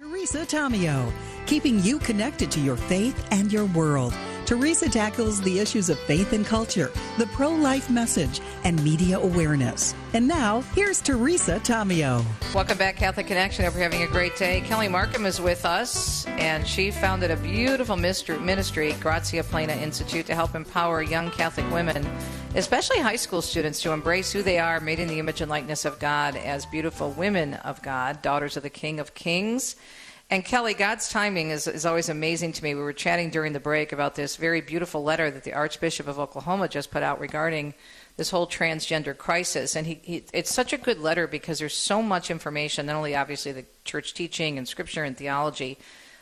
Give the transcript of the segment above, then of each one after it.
Teresa Tomeo, keeping you connected to your faith and your world. Teresa tackles the issues of faith and culture, the pro life message, and media awareness. And now, here's Teresa Tomeo. Welcome back, Catholic Connection. Hope you're having a great day. Kelly Marcum is with us, and she founded a beautiful ministry, Gratia Plena Institute, to help empower young Catholic women, especially high school students, to embrace who they are, made in the image and likeness of God, as beautiful women of God, daughters of the King of Kings. And Kelly, God's timing is, is always amazing to me. We were chatting during the break about this very beautiful letter that the Archbishop of Oklahoma just put out regarding this whole transgender crisis. And he, he, it's such a good letter because there's so much information, not only obviously the church teaching and scripture and theology,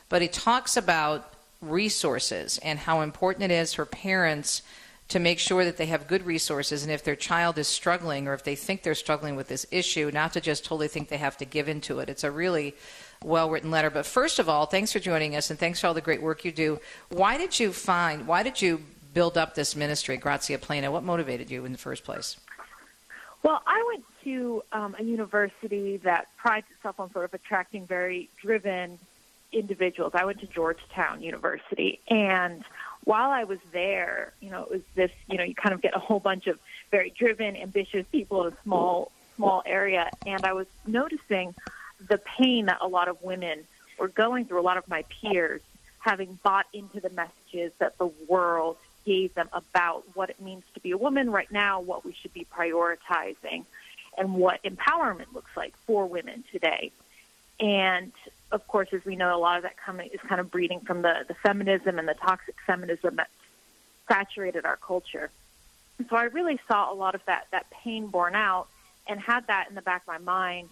but he talks about resources and how important it is for parents to make sure that they have good resources and if their child is struggling or if they think they're struggling with this issue, not to just totally think they have to give into it. It's a really well written letter. But first of all, thanks for joining us and thanks for all the great work you do. Why did you find, why did you build up this ministry, Gratia Plena? What motivated you in the first place? Well, I went to um, a university that prides itself on sort of attracting very driven individuals. I went to Georgetown University, and while I was there, you know, it was this, you know, you kind of get a whole bunch of very driven, ambitious people in a small, small area, and I was noticing the pain that a lot of women were going through, a lot of my peers having bought into the messages that the world gave them about what it means to be a woman right now, what we should be prioritizing, and what empowerment looks like for women today. And of course, as we know, a lot of that coming is kind of breeding from the, the feminism and the toxic feminism that saturated our culture. And so I really saw a lot of that that pain borne out and had that in the back of my mind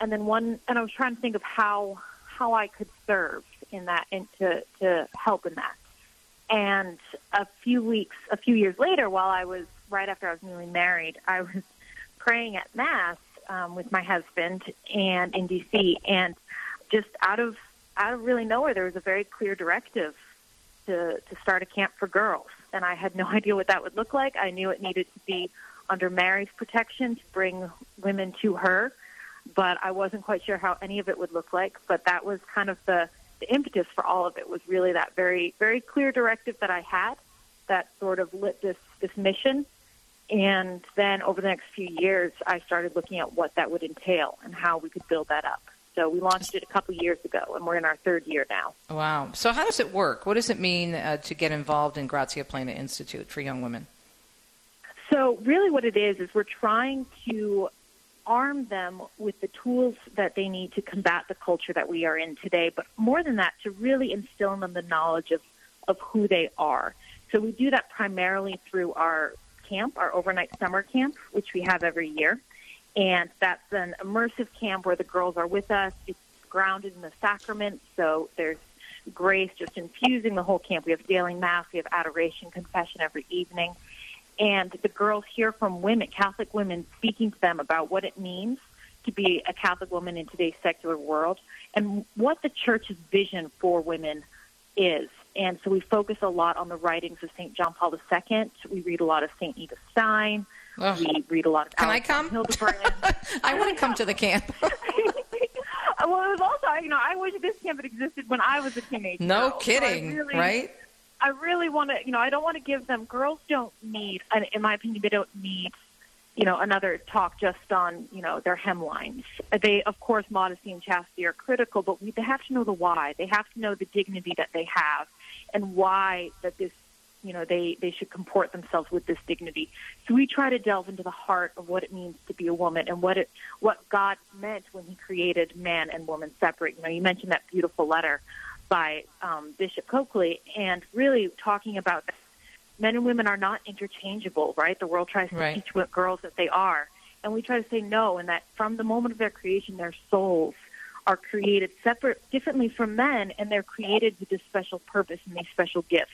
and then one, and I was trying to think of how how I could serve in that and to to help in that. And a few weeks, a few years later, while I was right after I was newly married, I was praying at mass um, with my husband and in DC, and just out of out of really nowhere, there was a very clear directive to to start a camp for girls, and I had no idea what that would look like. I knew it needed to be under Mary's protection to bring women to her but I wasn't quite sure how any of it would look like. But that was kind of the, the impetus for all of it was really that very, very clear directive that I had that sort of lit this, this mission. And then over the next few years, I started looking at what that would entail and how we could build that up. So we launched it a couple years ago, and we're in our third year now. Wow. So how does it work? What does it mean uh, to get involved in Gratia Plena Institute for young women? So really what it is is we're trying to arm them with the tools that they need to combat the culture that we are in today, but more than that, to really instill in them the knowledge of, of who they are. So we do that primarily through our camp, our overnight summer camp, which we have every year. And that's an immersive camp where the girls are with us. It's grounded in the sacrament, so there's grace just infusing the whole camp. We have daily mass, we have adoration, confession every evening and the girls hear from women, Catholic women, speaking to them about what it means to be a Catholic woman in today's secular world and what the church's vision for women is. And so we focus a lot on the writings of St. John Paul II. We read a lot of St. Edith Stein. Ugh. We read a lot of Can Alex I come? I want to come to the camp. well, it was also, you know, I wish this camp had existed when I was a teenager. No kidding, so really, right? I really want to, you know, I don't want to give them. Girls don't need, in my opinion, they don't need, you know, another talk just on, you know, their hemlines. They, of course, modesty and chastity are critical, but we, they have to know the why. They have to know the dignity that they have, and why that this, you know, they they should comport themselves with this dignity. So we try to delve into the heart of what it means to be a woman and what it what God meant when He created man and woman separate. You know, you mentioned that beautiful letter by um, Bishop Coakley, and really talking about that men and women are not interchangeable, right? The world tries to right. teach girls that they are, and we try to say no, and that from the moment of their creation, their souls are created separate, differently from men, and they're created with this special purpose and these special gifts.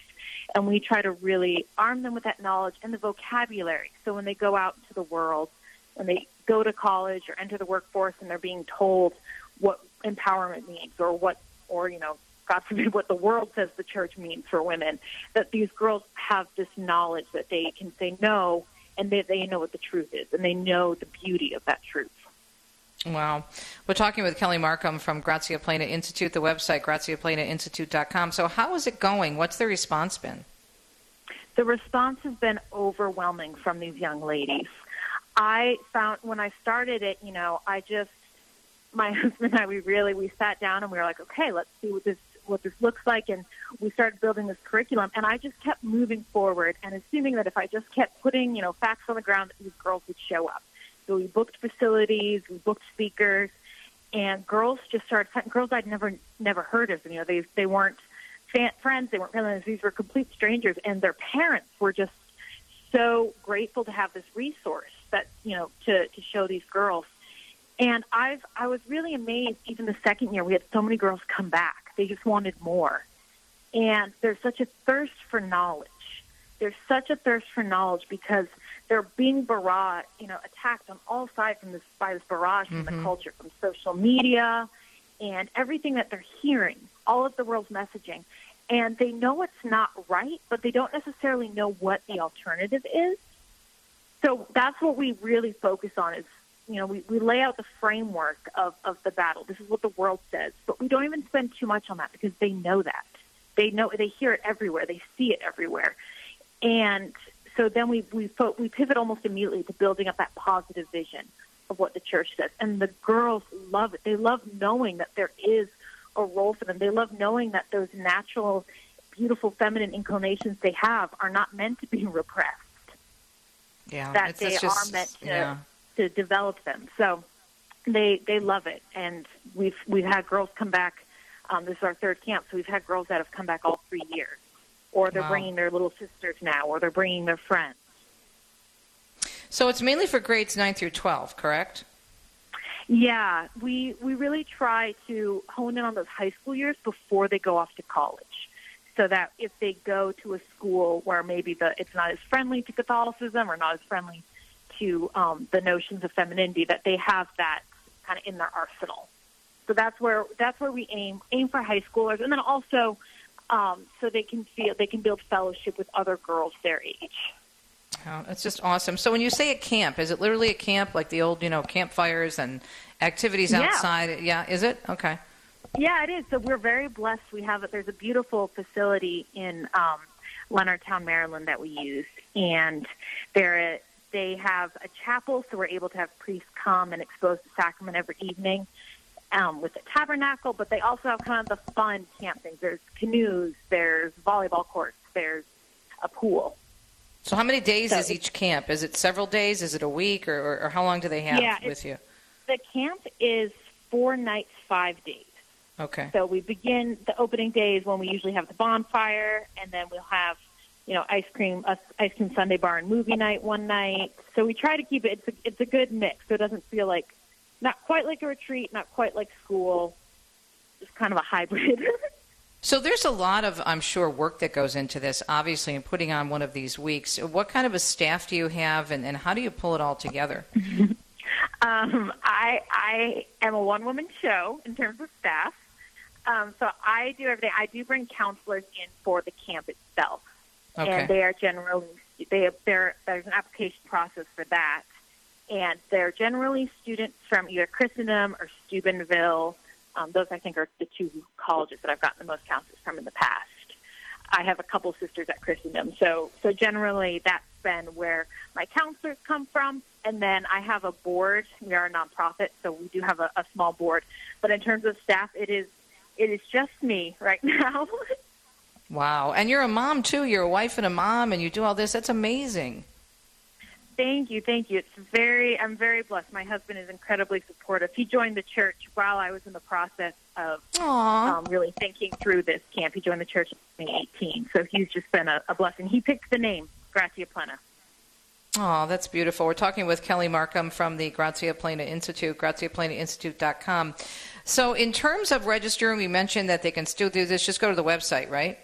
And we try to really arm them with that knowledge and the vocabulary. So when they go out into the world, when they go to college or enter the workforce, and they're being told what empowerment means or what, or you know, God forbid, what the world says the church means for women, that these girls have this knowledge that they can say no and they, they know what the truth is and they know the beauty of that truth. Wow. We're talking with Kelly Marcum from Gratia Plena Institute, the website, gratiaplenainstitute.com. So, how is it going? What's the response been? The response has been overwhelming from these young ladies. I found when I started it, you know, I just, my husband and I, we really, we sat down and we were like, okay, let's see what this, what this looks like. And we started building this curriculum and I just kept moving forward and assuming that if I just kept putting, you know, facts on the ground, that these girls would show up. So we booked facilities, we booked speakers, and girls just started. Girls I'd never never heard of. You know, they they weren't fan, friends, they weren't family. These were complete strangers, and their parents were just so grateful to have this resource that you know to to show these girls. And I've I was really amazed. Even the second year, we had so many girls come back. They just wanted more, and there's such a thirst for knowledge. There's such a thirst for knowledge because they're being barrage, you know, attacked on all sides from this by this barrage mm-hmm. from the culture, from social media, and everything that they're hearing, all of the world's messaging, and they know it's not right, but they don't necessarily know what the alternative is. So that's what we really focus on is, you know, we, we lay out the framework of, of the battle. This is what the world says, but we don't even spend too much on that because they know that. They know, they hear it everywhere. They see it everywhere. And so then we we we pivot almost immediately to building up that positive vision of what the church says, and the girls love it. They love knowing that there is a role for them. They love knowing that those natural, beautiful feminine inclinations they have are not meant to be repressed. Yeah, that it's, they it's just, are meant to yeah. to develop them. So they they love it, and we've we've had girls come back. Um, this is our third camp, so we've had girls that have come back all three years or they're wow. bringing their little sisters now, or they're bringing their friends. So it's mainly for grades 9 through 12, correct? Yeah, we we really try to hone in on those high school years before they go off to college, so that if they go to a school where maybe the it's not as friendly to Catholicism or not as friendly to um, the notions of femininity, that they have that kind of in their arsenal. So that's where that's where we aim aim for high schoolers, and then also um, so they can feel they can build fellowship with other girls their age. Oh, that's just awesome. So when you say a camp, is it literally a camp like the old, you know, campfires and activities yeah. outside? Yeah, is it? Okay. Yeah, it is. So we're very blessed. We have it. there's a beautiful facility in um, Leonardtown, Maryland that we use, and there they have a chapel, so we're able to have priests come and expose the sacrament every evening um, with the tabernacle, but they also have kind of the fun camp things. There's canoes, there's volleyball courts, there's a pool. So, how many days so is each camp? Is it several days? Is it a week, or, or, or how long do they have yeah, with you? The camp is four nights, five days. Okay. So we begin the opening days when we usually have the bonfire, and then we'll have, you know, ice cream, ice cream Sunday bar and movie night one night. So we try to keep it. It's a, it's a good mix, so it doesn't feel like not quite like a retreat, not quite like school, just kind of a hybrid. so there's a lot of, I'm sure, work that goes into this, obviously, in putting on one of these weeks. What kind of a staff do you have, and, and how do you pull it all together? um, I I am a one woman show in terms of staff. Um, so I do everything. I do bring counselors in for the camp itself, okay. and they are generally they there's an application process for that and they're generally students from either Christendom or Steubenville. Um, those, I think, are the two colleges that I've gotten the most counselors from in the past. I have a couple sisters at Christendom, so so generally that's been where my counselors come from. And then I have a board. We are a nonprofit, so we do have a, a small board. But in terms of staff, it is it is just me right now. wow! And you're a mom too. You're a wife and a mom, and you do all this. That's amazing. Thank you, thank you. It's very, I'm very blessed. My husband is incredibly supportive. He joined the church while I was in the process of um, really thinking through this camp. He joined the church in 2018, so he's just been a, a blessing. He picked the name Gratia Plena. Oh, that's beautiful. We're talking with Kelly Marcum from the Gratia Plena Institute, gratiaplenainstitute.com. So, in terms of registering, we mentioned that they can still do this. Just go to the website, right?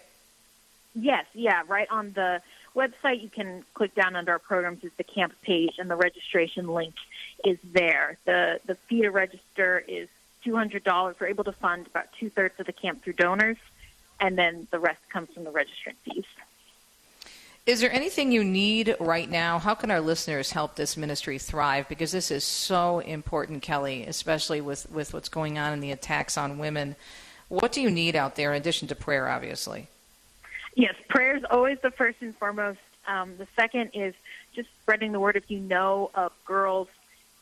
Yes, yeah, right on the website, you can click down under our programs is the camp page, and the registration link is there. The the fee to register is two hundred dollars. We're able to fund about two thirds of the camp through donors, and then the rest comes from the registrant fees. Is there anything you need right now? How can our listeners help this ministry thrive? Because this is so important, Kelly, especially with, with what's going on in the attacks on women. What do you need out there in addition to prayer, obviously? Yes, prayer is always the first and foremost. Um, the second is just spreading the word. If you know of girls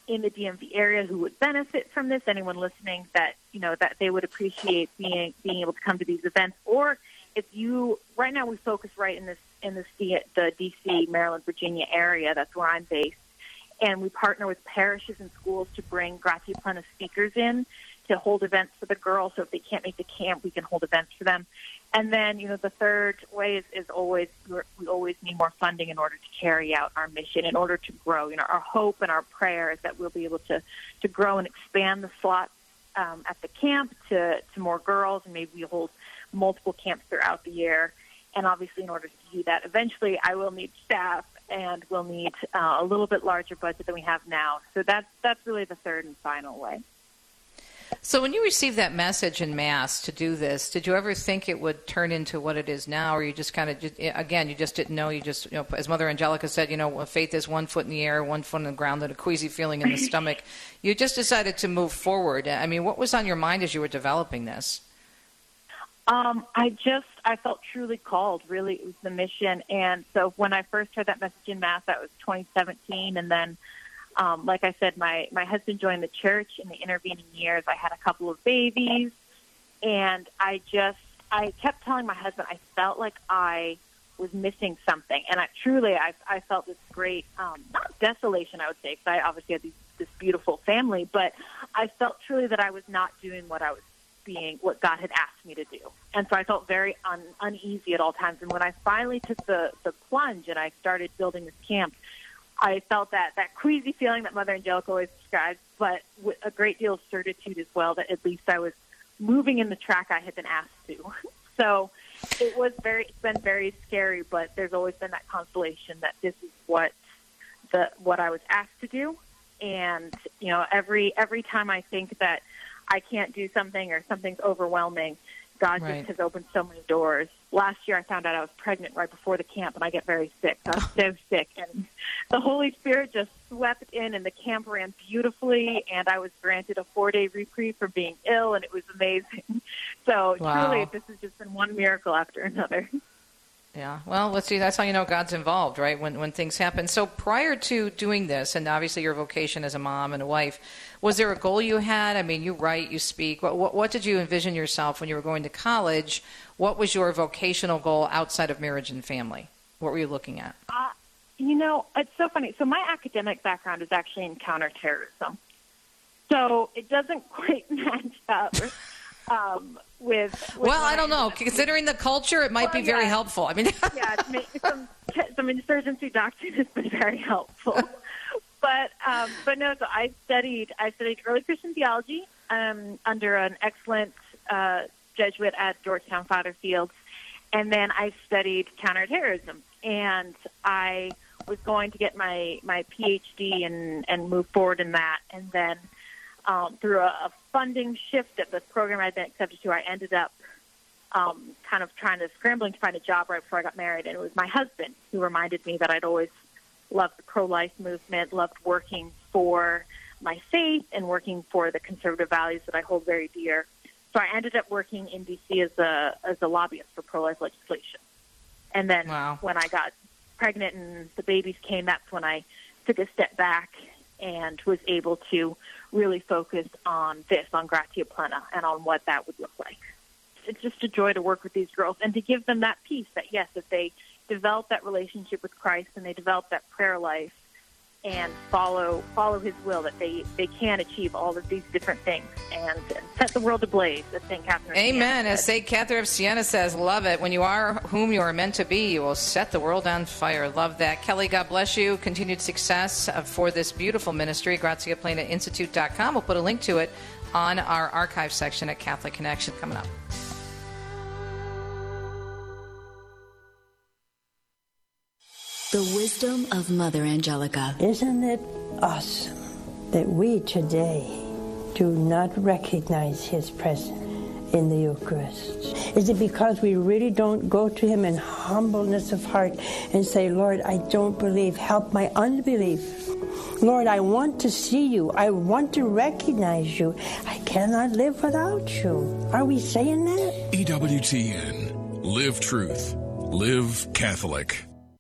in the DMV area who would benefit from this, anyone listening that you know that they would appreciate being being able to come to these events, or if you right now we focus right in this in the, the DC, Maryland, Virginia area. That's where I'm based. And we partner with parishes and schools to bring Gratia Plena speakers in to hold events for the girls. So if they can't make the camp, we can hold events for them. And then, you know, the third way is, is always we always need more funding in order to carry out our mission, in order to grow. You know, our hope and our prayer is that we'll be able to to grow and expand the slots um, at the camp to to more girls, and maybe we hold multiple camps throughout the year. And obviously, in order to do that, eventually I will need staff and we'll need uh, a little bit larger budget than we have now. So that's that's really the third and final way. So when you received that message in mass to do this, did you ever think it would turn into what it is now, or you just kind of again you just didn't know? You just you know, as Mother Angelica said, you know, faith is one foot in the air, one foot on the ground, and a queasy feeling in the stomach. You just decided to move forward. I mean, what was on your mind as you were developing this? Um, I just I felt truly called. Really, it was the mission. And so when I first heard that message in mass, that was 2017, and then. Um, like I said, my, my husband joined the church in the intervening years. I had a couple of babies, and I just I kept telling my husband I felt like I was missing something, and I truly I, I felt this great um, not desolation I would say because I obviously had these, this beautiful family, but I felt truly that I was not doing what I was being what God had asked me to do. And so I felt very un, uneasy at all times. And when I finally took the, the plunge and I started building this camp, I felt that, that queasy feeling that Mother Angelica always describes, but with a great deal of certitude as well that at least I was moving in the track I had been asked to. So it was very, it's been very scary, but there's always been that consolation that this is what the, what I was asked to do. And, you know, every, every time I think that I can't do something or something's overwhelming, God right. just has opened so many doors. Last year, I found out I was pregnant right before the camp, and I get very sick. I was oh. so sick, and the Holy Spirit just swept in, and the camp ran beautifully, and I was granted a four-day reprieve from being ill, and it was amazing. So wow. truly, this has just been one miracle after another. Yeah. Well, let's see. That's how you know God's involved, right? When when things happen. So prior to doing this, and obviously your vocation as a mom and a wife, was there a goal you had? I mean, you write, you speak. What what, what did you envision yourself when you were going to college? What was your vocational goal outside of marriage and family? What were you looking at? Uh, you know, it's so funny. So my academic background is actually in counterterrorism. So it doesn't quite match up. Um, with, with well, I don't know. Considering the culture, it might well, be very yeah. helpful. I mean, yeah, some some insurgency doctrine has been very helpful. but um, but no, so I studied I studied early Christian theology um, under an excellent uh, Jesuit at Georgetown Father Fields, and then I studied counterterrorism, and I was going to get my my PhD and and move forward in that, and then um, through a, a funding shift at the program I'd been accepted to, I ended up um, kind of trying to scrambling to find a job right before I got married, and it was my husband who reminded me that I'd always loved the pro-life movement, loved working for my faith, and working for the conservative values that I hold very dear. So I ended up working in DC as a as a lobbyist for pro-life legislation. And then wow. when I got pregnant and the babies came, that's when I took a step back and was able to really focus on this, on gratia Plena, and on what that would look like. It's just a joy to work with these girls and to give them that peace that, yes, if they develop that relationship with Christ and they develop that prayer life, and follow follow His will that they they can achieve all of these different things and, and set the world ablaze. As Saint Catherine. Amen. As Saint Catherine of Siena says, "Love it. When you are whom you are meant to be, you will set the world on fire." Love that, Kelly. God bless you. Continued success uh, for this beautiful ministry. GratiaPlenaInstitute.com. We'll put a link to it on our archive section at Catholic Connection coming up. The wisdom of Mother Angelica. Isn't it awesome that we today do not recognize his presence in the Eucharist? Is it because we really don't go to Him in humbleness of heart and say, Lord, I don't believe, help my unbelief? Lord, I want to see you. I want to recognize you. I cannot live without you. Are we saying that? EWTN. Live truth. Live Catholic.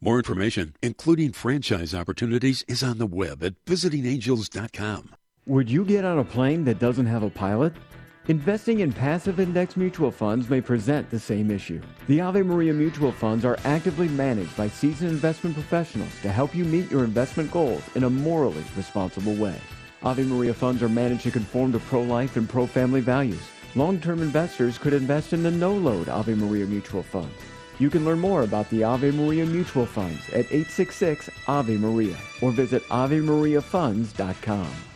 More information, including franchise opportunities, is on the web at visitingangels.com. Would you get on a plane that doesn't have a pilot? Investing in passive index mutual funds may present the same issue. The Ave Maria mutual funds are actively managed by seasoned investment professionals to help you meet your investment goals in a morally responsible way. Ave Maria funds are managed to conform to pro life and pro family values. Long term investors could invest in the no load Ave Maria mutual funds. You can learn more about the Ave Maria Mutual Funds at 866 Ave Maria or visit AveMariaFunds.com.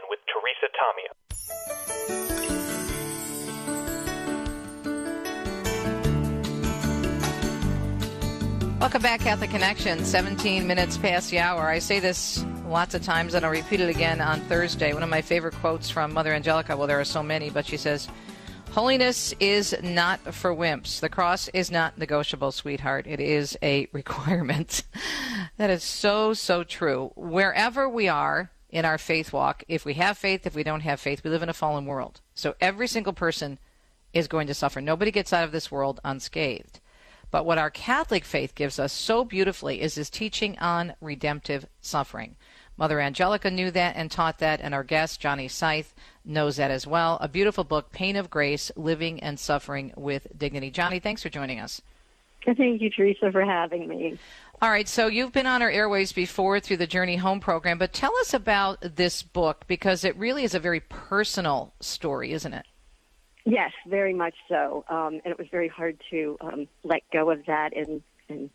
Connection with Teresa Tomeo. Welcome back, Catholic Connection. 17 minutes past the hour. I say this lots of times, and I'll repeat it again on Thursday. One of my favorite quotes from Mother Angelica. Well, there are so many, but she says, Holiness is not for wimps. The cross is not negotiable, sweetheart. It is a requirement. that is so, so true. Wherever we are in our faith walk, if we have faith, if we don't have faith, we live in a fallen world. So every single person is going to suffer. Nobody gets out of this world unscathed. But what our Catholic faith gives us so beautifully is this teaching on redemptive suffering. Mother Angelica knew that and taught that, and our guest, Johnny Scythe, knows that as well. A beautiful book, Pain of Grace Living and Suffering with Dignity. Johnny, thanks for joining us. Thank you, Teresa, for having me. All right, so you've been on our airways before through the Journey Home program, but tell us about this book because it really is a very personal story, isn't it? Yes, very much so. Um, and it was very hard to um, let go of that and, and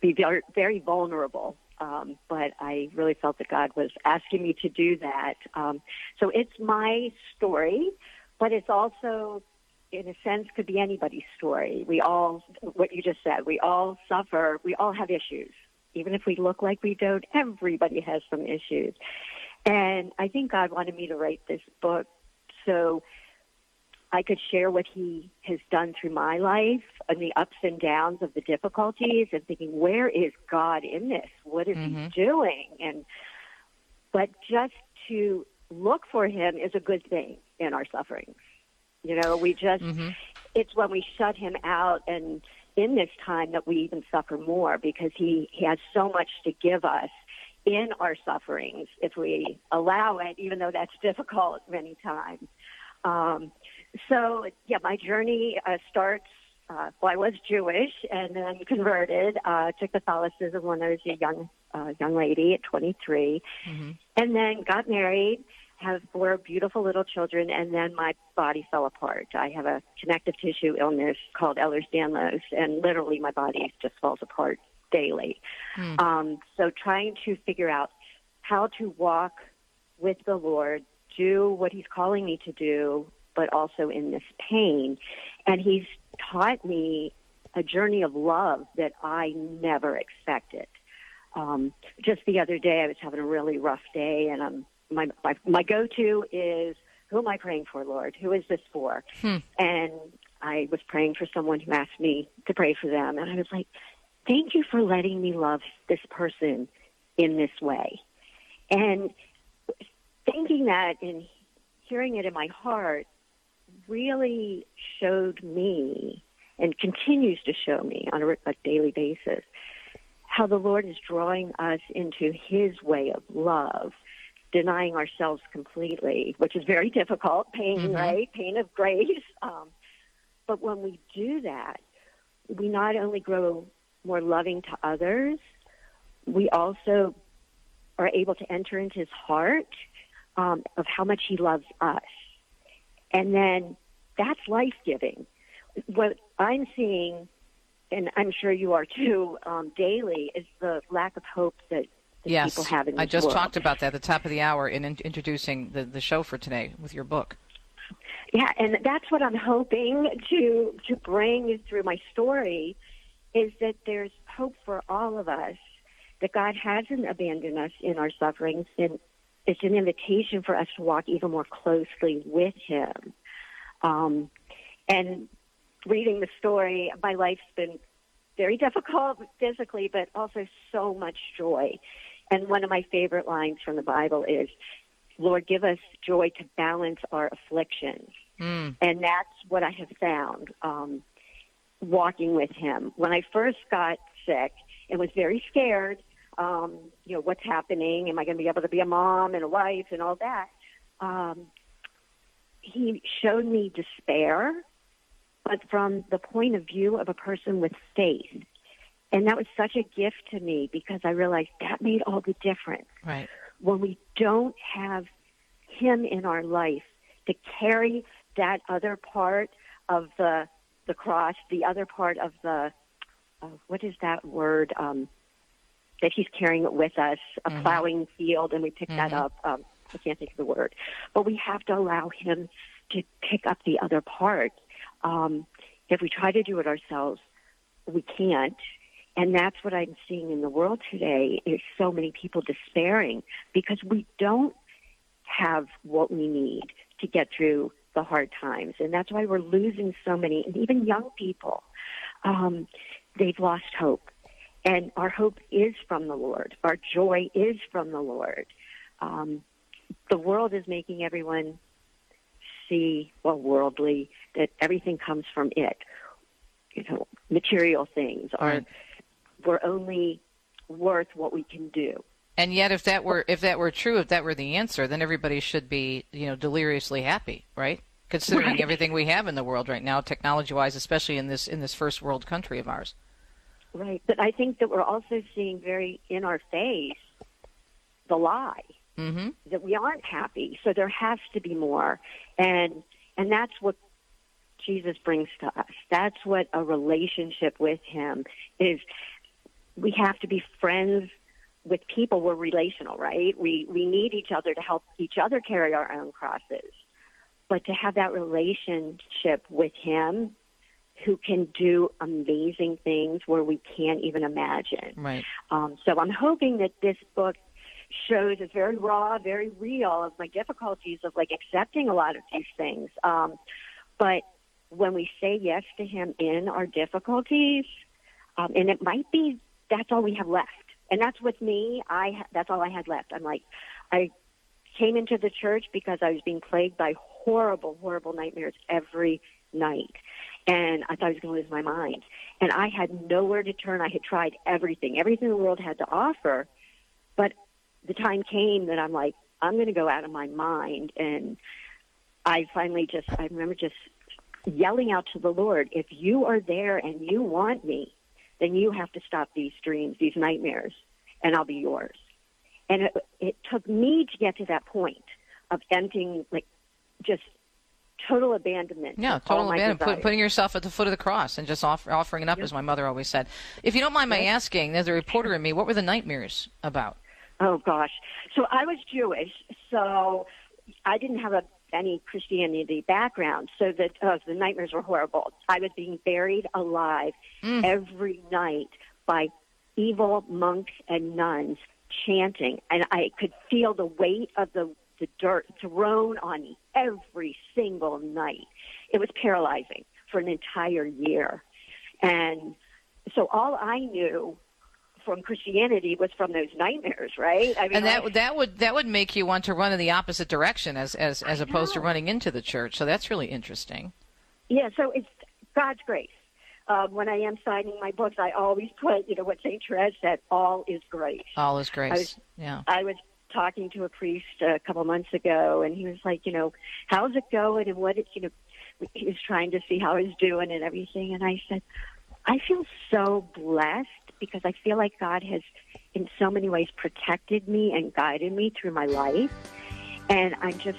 be very, very vulnerable. Um, but I really felt that God was asking me to do that. Um, so it's my story, but it's also, in a sense, could be anybody's story. We all, what you just said, we all suffer, we all have issues. Even if we look like we don't, everybody has some issues. And I think God wanted me to write this book so I could share what he has done through my life and the ups and downs of the difficulties and thinking, where is God in this? What is Mm-hmm. he doing? And but just to look for him is a good thing in our sufferings. You know, we just Mm-hmm. it's when we shut him out and in this time that we even suffer more because he, he has so much to give us in our sufferings if we allow it, even though that's difficult many times. Um, so, yeah, my journey uh, starts. Uh, well, I was Jewish and then converted uh, to Catholicism when I was a young uh, young lady at 23, and then got married, have four beautiful little children, and then my body fell apart. I have a connective tissue illness called Ehlers-Danlos, and literally my body just falls apart daily. Um, so, trying to figure out how to walk with the Lord, do what He's calling me to do, but also in this pain. And He's taught me a journey of love that I never expected. Um, just the other day, I was having a really rough day, and um, my, my my go-to is, "Who am I praying for, Lord? Who is this for?" Hmm. And I was praying for someone who asked me to pray for them, and I was like, "Thank you for letting me love this person in this way." And thinking that and hearing it in my heart really showed me and continues to show me on a, a daily basis how the Lord is drawing us into His way of love, denying ourselves completely, which is very difficult, pain, mm-hmm. right? Pain of grace. Um, but when we do that, we not only grow more loving to others, we also are able to enter into His heart um, of how much He loves us. And then that's life giving. What I'm seeing and I'm sure you are too, um, daily, is the lack of hope that, that yes, people have in this I just world. talked about that at the top of the hour in, in introducing the, the show for today with your book. Yeah, and that's what I'm hoping to to bring through my story is that there's hope for all of us. That God hasn't abandoned us in our sufferings, and it's an invitation for us to walk even more closely with Him. Um, and reading the story, my life's been very difficult physically, but also so much joy. And one of my favorite lines from the Bible is, Lord, give us joy to balance our afflictions. Mm. And that's what I have found um, walking with Him. When I first got sick and was very scared, um, you know, what's happening? Am I going to be able to be a mom and a wife and all that? Um, he showed me despair but from the point of view of a person with faith. And that was such a gift to me because I realized that made all the difference. Right. When we don't have him in our life to carry that other part of the the cross, the other part of the uh, what is that word um, that he's carrying it with us, a mm-hmm. plowing field, and we pick mm-hmm. that up. Um, I can't think of the word, but we have to allow him to pick up the other part um, if we try to do it ourselves, we can't. And that's what I'm seeing in the world today is so many people despairing because we don't have what we need to get through the hard times. And that's why we're losing so many, and even young people. Um, they've lost hope. And our hope is from the Lord. Our joy is from the Lord. Um, the world is making everyone see, well, worldly, that everything comes from it. You know, material things are right. We're only worth what we can do. And yet, if that were if that were true, if that were the answer, then everybody should be you know deliriously happy, right? Considering right. everything we have in the world right now, technology-wise, especially in this in this first world country of ours. Right, but I think that we're also seeing very in our face the lie mm-hmm. that we aren't happy. So there has to be more, and and that's what Jesus brings to us. That's what a relationship with Him is. We have to be friends with people. We're relational, right? We we need each other to help each other carry our own crosses. But to have that relationship with Him, who can do amazing things where we can't even imagine. Right. Um, so I'm hoping that this book shows it's very raw, very real of my difficulties of like accepting a lot of these things. Um, but when we say yes to Him in our difficulties, um, and it might be that's all we have left. And that's with me. I that's all I had left. I'm like, I came into the church because I was being plagued by horrible, horrible nightmares every night. And I thought I was going to lose my mind. And I had nowhere to turn. I had tried everything, everything the world had to offer. But the time came that I'm like, I'm going to go out of my mind. And I finally just, I remember just yelling out to the Lord, if you are there and you want me, then you have to stop these dreams, these nightmares, and I'll be yours. And it, it took me to get to that point of emptying, like, just total abandonment. Yeah, total abandonment. Put, putting yourself at the foot of the cross and just offer, offering it up, yep. as my mother always said. If you don't mind my asking, there's a reporter in me, what were the nightmares about? Oh gosh. So I was Jewish, so I didn't have a any Christianity background, so that uh, the nightmares were horrible. I was being buried alive mm. every night by evil monks and nuns chanting, and I could feel the weight of the the dirt thrown on me every single night. It was paralyzing for an entire year, and so all I knew from Christianity was from those nightmares, right? I mean, and that that would that would make you want to run in the opposite direction as as as opposed to running into the church. So that's really interesting. Yeah, so it's God's grace. um, when I am signing my books, I always put, you know, what St. Therese said, all is grace. All is grace. I was, yeah. I was talking to a priest a couple months ago, and he was like, you know, how's it going, and what, it, you know, he was trying to see how I was doing and everything, and I said, I feel so blessed because I feel like God has, in so many ways, protected me and guided me through my life, and I'm just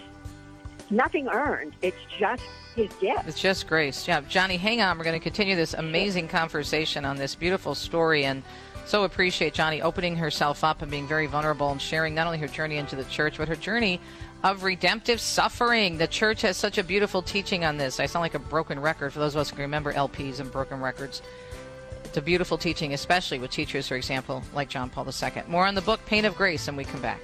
nothing earned. It's just his gift. It's just grace. Yeah, Johnny, hang on. We're going to continue this amazing conversation on this beautiful story and so appreciate Johnny opening herself up and being very vulnerable and sharing not only her journey into the church, but her journey of redemptive suffering. The church has such a beautiful teaching on this. I sound like a broken record for those of us who remember LPs and broken records. It's a beautiful teaching, especially with teachers, for example, like John Paul II. More on the book, Pain of Grace, and we come back.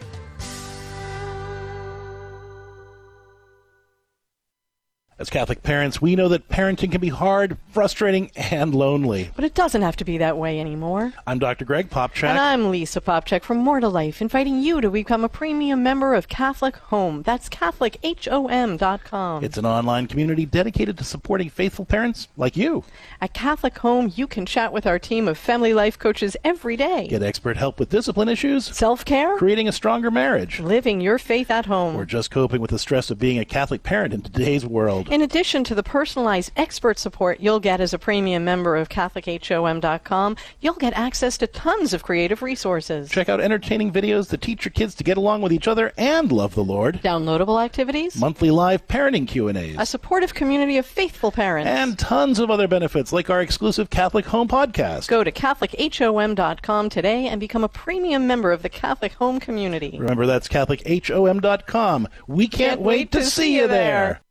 As Catholic parents, we know that parenting can be hard, frustrating, and lonely. But it doesn't have to be that way anymore. I'm Dr. Greg Popcak. And I'm Lisa Popcak from More to Life, inviting you to become a premium member of Catholic Home. That's CatholicHOM.com. It's an online community dedicated to supporting faithful parents like you. At Catholic Home, you can chat with our team of family life coaches every day. Get expert help with discipline issues, self care, creating a stronger marriage, living your faith at home, or just coping with the stress of being a Catholic parent in today's world. In addition to the personalized expert support you'll get as a premium member of CatholicHOM.com, you'll get access to tons of creative resources. Check out entertaining videos that teach your kids to get along with each other and love the Lord. Downloadable activities, monthly live parenting Q&As, a supportive community of faithful parents, and tons of other benefits like our exclusive Catholic Home podcast. Go to CatholicHOM.com today and become a premium member of the Catholic Home community. Remember, that's CatholicHOM.com. We can't, can't wait, wait, to, see you there.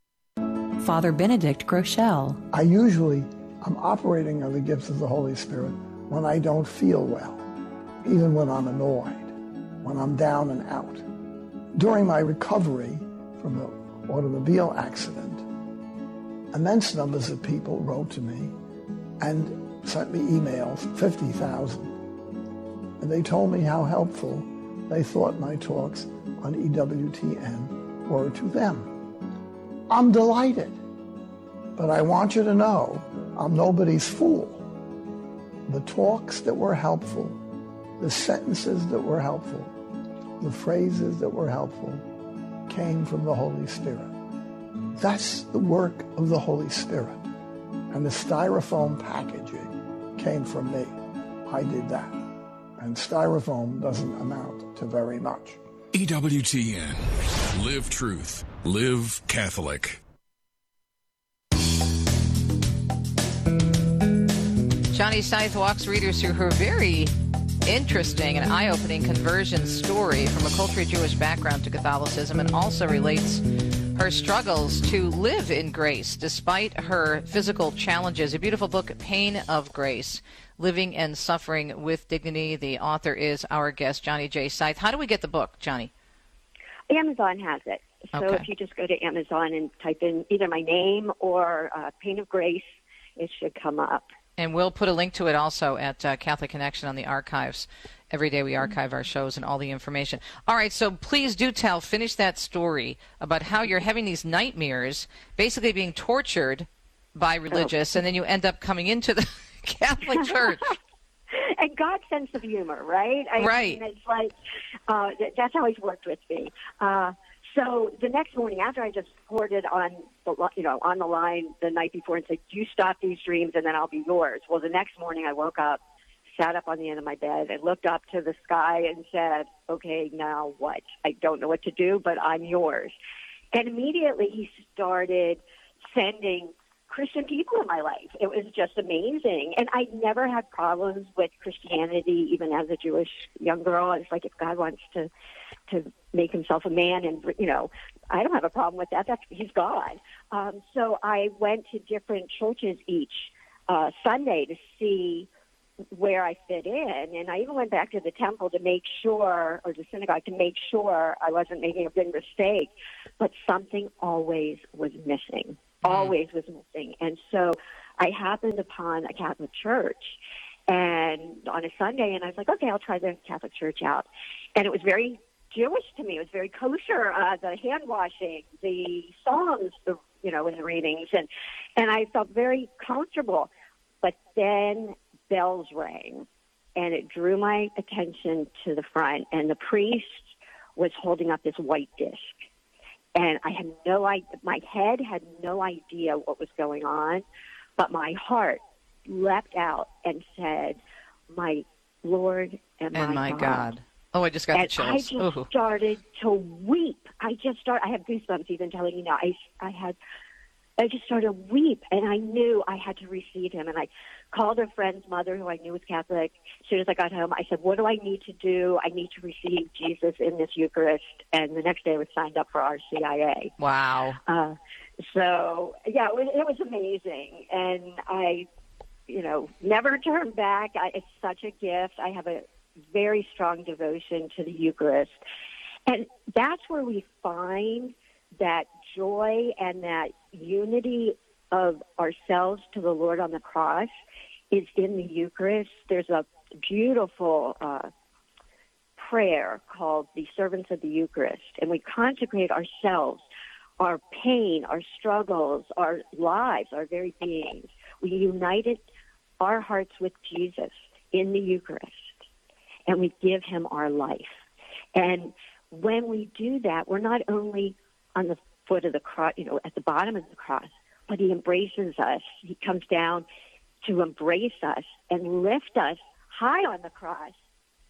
Father Benedict Groeschel. I usually am operating on the gifts of the Holy Spirit when I don't feel well, even when I'm annoyed, when I'm down and out. During my recovery from the automobile accident, immense numbers of people wrote to me and sent me emails, 50,000. And they told me how helpful they thought my talks on EWTN were to them. I'm delighted. But I want you to know I'm nobody's fool. The talks that were helpful, the sentences that were helpful, the phrases that were helpful came from the Holy Spirit. That's the work of the Holy Spirit. And the styrofoam packaging came from me. I did that. And styrofoam doesn't amount to very much. EWTN. Live truth. Live Catholic. Johnny Scythe walks readers through her very interesting and eye opening conversion story from a culturally Jewish background to Catholicism and also relates her struggles to live in grace despite her physical challenges. A beautiful book, Pain of Grace Living and Suffering with Dignity. The author is our guest, Johnny J. Scythe. How do we get the book, Johnny? Amazon has it. So okay. if you just go to Amazon and type in either my name or uh, Pain of Grace, it should come up. And we'll put a link to it also at uh, Catholic Connection on the archives. Every day we archive our shows and all the information. All right, so please do tell, finish that story about how you're having these nightmares, basically being tortured by religious, oh. and then you end up coming into the Catholic Church. and God's sense of humor, right? I right. Mean, it's like uh, that's how He's worked with me. Uh, so the next morning, after I just poured it on the you know on the line the night before and said, "You stop these dreams, and then I'll be yours." Well, the next morning, I woke up, sat up on the end of my bed, and looked up to the sky and said, "Okay, now what? I don't know what to do, but I'm yours." And immediately, he started sending Christian people in my life. It was just amazing. And I never had problems with Christianity, even as a Jewish young girl. It's like if God wants to to make himself a man and you know i don't have a problem with that. That's he's god. Um so i went to different churches each uh sunday to see where i fit in. And i even went back to the temple to make sure or the synagogue to make sure i wasn't making a big mistake. But something always was missing. Always was missing. And so i happened upon a catholic church and on a Sunday, and I was like, okay, I'll try the Catholic Church out. And it was very Jewish to me. It was very kosher. Uh, the hand washing, the songs, the you know, in the readings, and and I felt very comfortable. But then bells rang, and it drew my attention to the front, and the priest was holding up this white disc. And I had no idea, my head had no idea what was going on, but my heart leapt out and said, My Lord and, and my, my God. Oh, I just got and the chills. I just Ooh. started to weep. I just started. I have goosebumps even telling you now. I I had. I just started to weep, and I knew I had to receive him. And I called a friend's mother, who I knew was Catholic. As soon as I got home, I said, "What do I need to do? I need to receive Jesus in this Eucharist." And the next day, I was signed up for RCIA. Wow. Uh, so yeah, it was, it was amazing, and I, you know, never turned back. I, it's such a gift. I have a very strong devotion to the Eucharist, and that's where we find that joy and that unity of ourselves to the Lord on the cross is in the Eucharist. There's a beautiful uh, prayer called the Servants of the Eucharist, and we consecrate ourselves, our pain, our struggles, our lives, our very beings. We united our hearts with Jesus in the Eucharist, and we give him our life. And when we do that, we're not only on the foot of the cross, you know, at the bottom of the cross, but he embraces us. He comes down to embrace us and lift us high on the cross,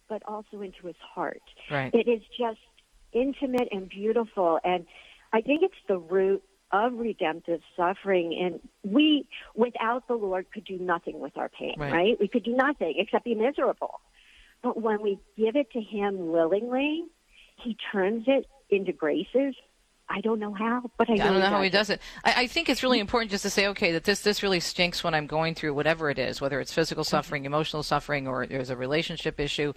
but also into his heart. Right. It is just intimate and beautiful. And I think it's the root of redemptive suffering. And we, without the Lord, could do nothing with our pain, Right. right? We could do nothing except be miserable. But when we give it to Him willingly, He turns it into graces. I don't know how, but I, I don't know how he does it. I, I think it's really important just to say, okay, that this this really stinks when I'm going through whatever it is, whether it's physical mm-hmm. suffering, emotional suffering, or there's a relationship issue.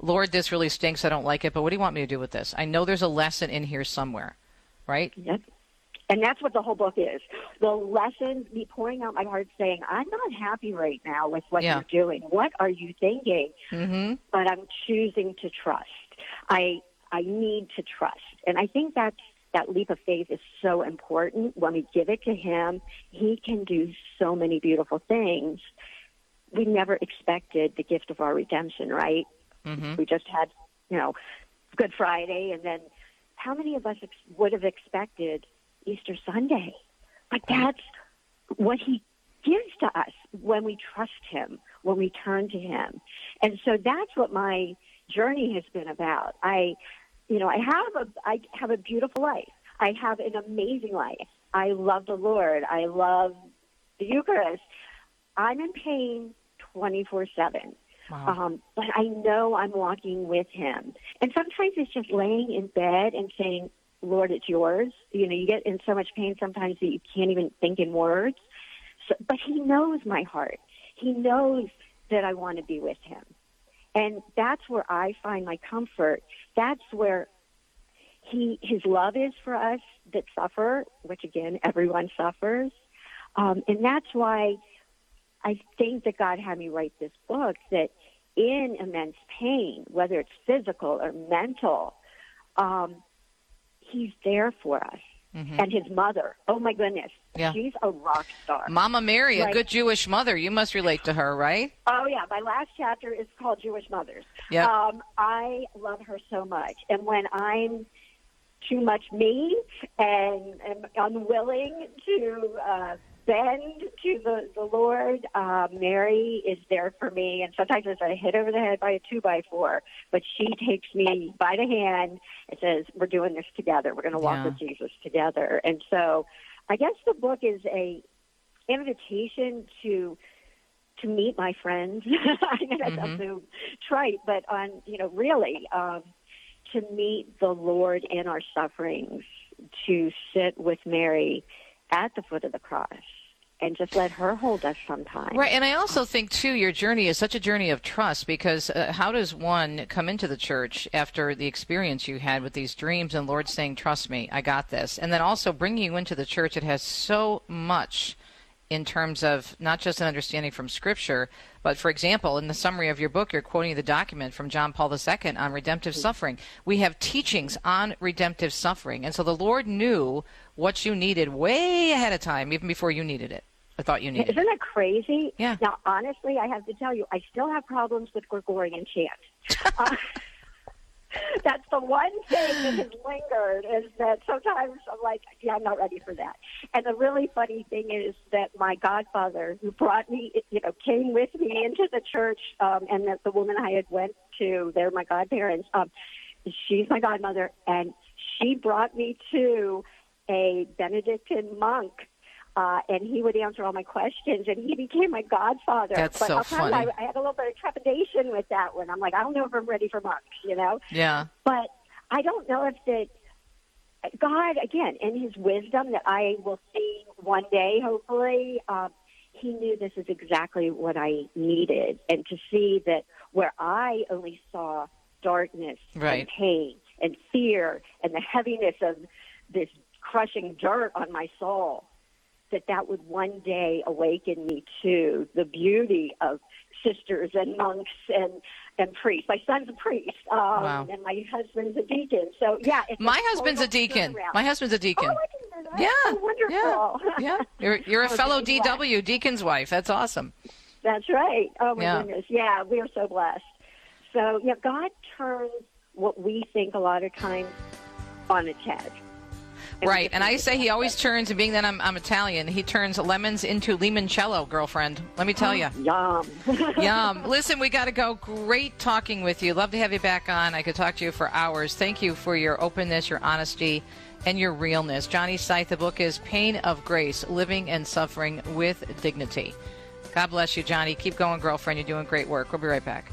Lord, this really stinks. I don't like it, but what do you want me to do with this? I know there's a lesson in here somewhere, right? Yep. And that's what the whole book is. The lesson, me pouring out my heart saying, I'm not happy right now with what Yeah. you're doing. What are you thinking? Mm-hmm. But I'm choosing to trust. I I need to trust. And I think that's that leap of faith is so important. When we give it to him, he can do so many beautiful things. We never expected the gift of our redemption, right? Mm-hmm. We just had, you know, Good Friday, and then how many of us ex- would have expected Easter Sunday? But that's what he gives to us when we trust him, when we turn to him. And so that's what my journey has been about. I, you know, I have a, I have a beautiful life. I have an amazing life. I love the Lord. I love the Eucharist. I'm in pain 24 7. Um, but I know I'm walking with him. And sometimes it's just laying in bed and saying, Lord, it's yours. You know, you get in so much pain sometimes that you can't even think in words. So, but he knows my heart. He knows that I want to be with him. And that's where I find my comfort. That's where he his love is for us that suffer, which again everyone suffers. Um, and that's why I think that God had me write this book that in immense pain, whether it's physical or mental, um, he's there for us. Mhm. And his mother, oh my goodness, Yeah. she's a rock star. Mama Mary, a good Jewish mother. You must relate to her, right? Oh yeah, my last chapter is called Jewish Mothers. Yep. Um, I love her so much, and when I'm too much me and am unwilling to uh, bend to the the Lord, uh, Mary is there for me. And sometimes it's a hit over the head by a two by four, but she takes me by the hand and says, "We're doing this together. We're going to walk Yeah. with Jesus together." And so, I guess the book is a invitation to to meet my friends. I know that sounds so trite, but on you know, really, um, to meet the Lord in our sufferings, to sit with Mary at the foot of the cross, and just let her hold us sometimes. Right, and I also think too, your journey is such a journey of trust because uh, how does one come into the church after the experience you had with these dreams and Lord saying, "Trust me, I got this," and then also bringing you into the church? It has so much in terms of not just an understanding from Scripture, but for example, in the summary of your book, you're quoting the document from John Paul II on redemptive suffering. We have teachings on redemptive suffering, and so the Lord knew what you needed way ahead of time, even before you needed it. I thought you needed. Isn't that crazy? Yeah. Now, honestly, I have to tell you, I still have problems with Gregorian chant. uh, that's the one thing that has lingered is that sometimes I'm like, yeah, I'm not ready for that. And the really funny thing is that my godfather, who brought me, you know, came with me into the church, um, and that the woman I had went to, they're my godparents. Um, she's my godmother, and she brought me to a Benedictine monk uh, and he would answer all my questions, and he became my godfather. That's but so I'll tell you, funny. I, I had a little bit of trepidation with that one. I'm like, I don't know if I'm ready for monks, you know. Yeah. But I don't know if that God, again, in His wisdom that I will see one day, hopefully, um, He knew this is exactly what I needed, and to see that where I only saw darkness Right. and pain and fear and the heaviness of this crushing dirt on my soul, that that would one day awaken me to the beauty of sisters and monks and and priests. My son's a priest, um, Wow. and my husband's a deacon. So yeah, it's My husband's a deacon. My husband's a deacon. Oh, I didn't know that. Yeah, Oh, wonderful. Yeah, you're you're a fellow anyway. DW, deacon's wife. That's awesome. That's right. Oh my Yeah. goodness. Yeah, we are so blessed. So yeah, God turns what we think a lot of times on its head. Right, and I say he always turns, and being that I'm, I'm Italian, he turns lemons into limoncello, girlfriend. Let me tell you. Yum. Yum. Listen, we got to go. Great talking with you. Love to have you back on. I could talk to you for hours. Thank you for your openness, your honesty, and your realness. Johnny Sight, the book is Pain of Grace Living and Suffering with Dignity. God bless you, Johnny. Keep going, girlfriend. You're doing great work. We'll be right back.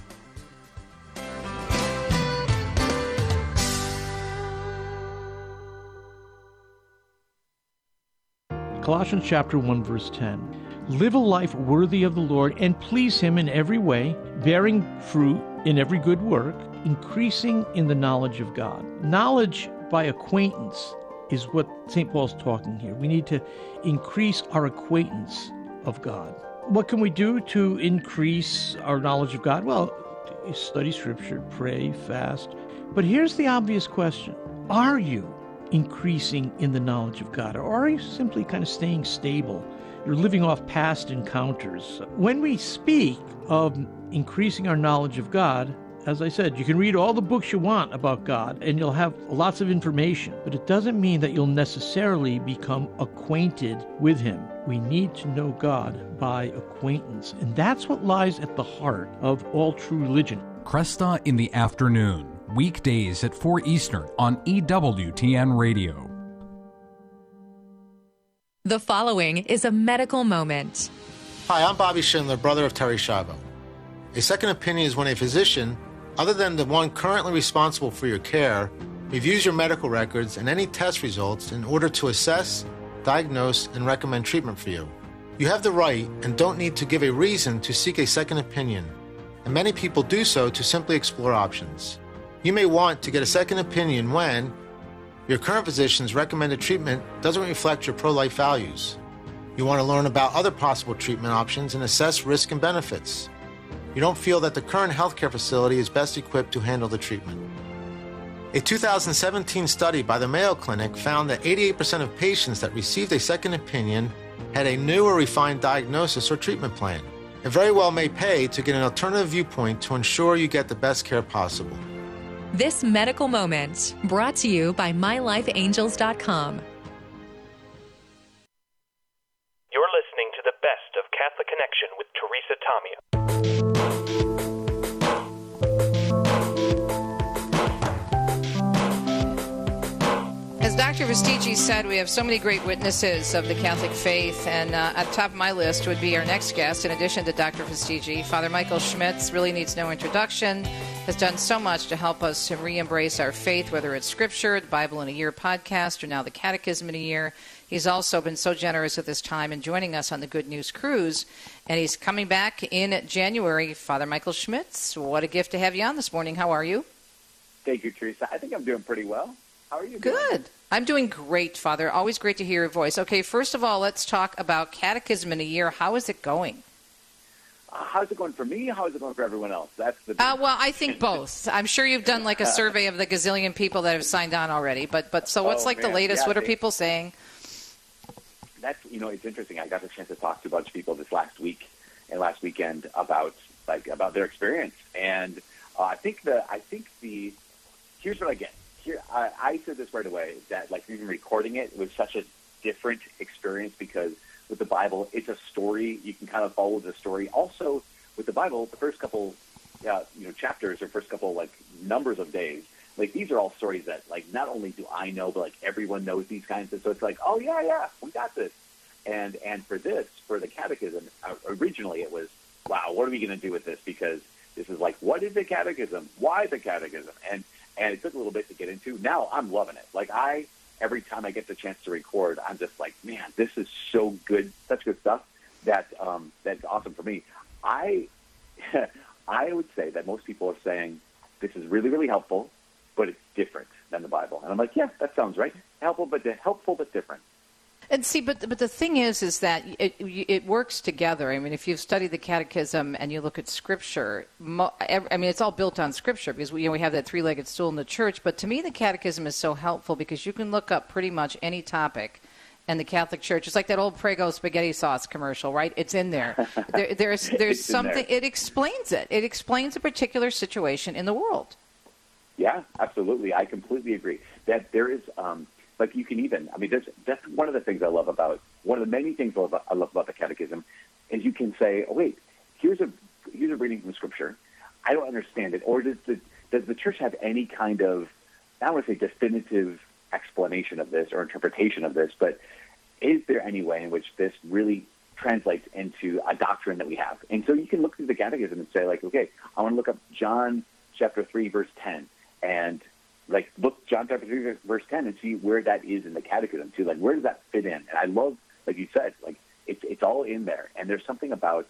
Colossians chapter 1 verse 10. Live a life worthy of the Lord and please him in every way, bearing fruit in every good work, increasing in the knowledge of God. Knowledge by acquaintance is what St. Paul's talking here. We need to increase our acquaintance of God. What can we do to increase our knowledge of God? Well, study scripture, pray, fast. But here's the obvious question. Are you increasing in the knowledge of God? Or are you simply kind of staying stable? You're living off past encounters. When we speak of increasing our knowledge of God, as I said, you can read all the books you want about God and you'll have lots of information, but it doesn't mean that you'll necessarily become acquainted with Him. We need to know God by acquaintance, and that's what lies at the heart of all true religion. Kresta in the afternoon, weekdays at 4 Eastern on EWTN Radio. The following is a medical moment. Hi, I'm Bobby Schindler, brother of Terri Schiavo. A second opinion is when a physician, other than the one currently responsible for your care, reviews your medical records and any test results in order to assess, diagnose, and recommend treatment for you. You have the right and don't need to give a reason to seek a second opinion, and many people do so to simply explore options. You may want to get a second opinion when your current physician's recommended treatment doesn't reflect your pro life values. You want to learn about other possible treatment options and assess risk and benefits. You don't feel that the current healthcare facility is best equipped to handle the treatment. A 2017 study by the Mayo Clinic found that 88% of patients that received a second opinion had a new or refined diagnosis or treatment plan. It very well may pay to get an alternative viewpoint to ensure you get the best care possible. This medical moment brought to you by MyLifeAngels.com. You're listening to the best of Catholic Connection with Teresa Tomeo. Dr. Vestigi said, we have so many great witnesses of the Catholic faith, and uh, at the top of my list would be our next guest, in addition to Dr. Vestigi. Father Michael Schmitz really needs no introduction, has done so much to help us to re embrace our faith, whether it's Scripture, the Bible in a Year podcast, or now the Catechism in a Year. He's also been so generous with his time in joining us on the Good News Cruise, and he's coming back in January. Father Michael Schmitz, what a gift to have you on this morning. How are you? Thank you, Teresa. I think I'm doing pretty well. How are you? doing? I'm doing great, Father. Always great to hear your voice. Okay, first of all, let's talk about Catechism in a Year. How is it going? Uh, how's it going for me? How is it going for everyone else? That's the. Uh, well, I think both. I'm sure you've done like a survey of the gazillion people that have signed on already. But but so what's Oh, like the latest? Yeah, what are they- people saying? that's you know it's interesting. I got the chance to talk to a bunch of people this last week and last weekend about like about their experience, and uh, I think the I think the here's what I get. Here I, I said this right away that like even recording it was such a different experience because with the Bible it's a story you can kind of follow the story. Also with the Bible, the first couple uh, you know chapters or first couple like numbers of days like these are all stories that like not only do I know, but like everyone knows these kinds of. So it's like, oh yeah, yeah, we got this. And and for this, for the catechism, uh, originally it was, wow, what are we going to do with this? Because this is like, what is the catechism? Why the catechism? And and it took a little bit to get into. Now I'm loving it. Like I, every time I get the chance to record, I'm just like, man, this is so good, such good stuff that um, that's awesome for me. I I would say that most people are saying this is really really helpful but it's different than the Bible. And I'm like, yeah, that sounds right. Helpful, but helpful, but different. And see, but but the thing is, is that it it works together. I mean, if you've studied the Catechism and you look at Scripture, I mean, it's all built on Scripture because we you know, we have that three-legged stool in the church. But to me, the Catechism is so helpful because you can look up pretty much any topic and the Catholic Church. It's like that old Prego spaghetti sauce commercial, right? It's in there. there there's there's something. There. It explains it. It explains a particular situation in the world. Yeah, absolutely. I completely agree that there is, um, like you can even, I mean, there's, that's one of the things I love about, one of the many things I love, I love about the catechism is you can say, oh, wait, here's a, here's a reading from scripture. I don't understand it. Or does the, does the church have any kind of, I don't want to say definitive explanation of this or interpretation of this, but is there any way in which this really translates into a doctrine that we have? And so you can look through the catechism and say, like, okay, I want to look up John chapter 3, verse 10 and like look John chapter three verse ten and see where that is in the catechism too. Like where does that fit in? And I love, like you said, like it's it's all in there. And there's something about,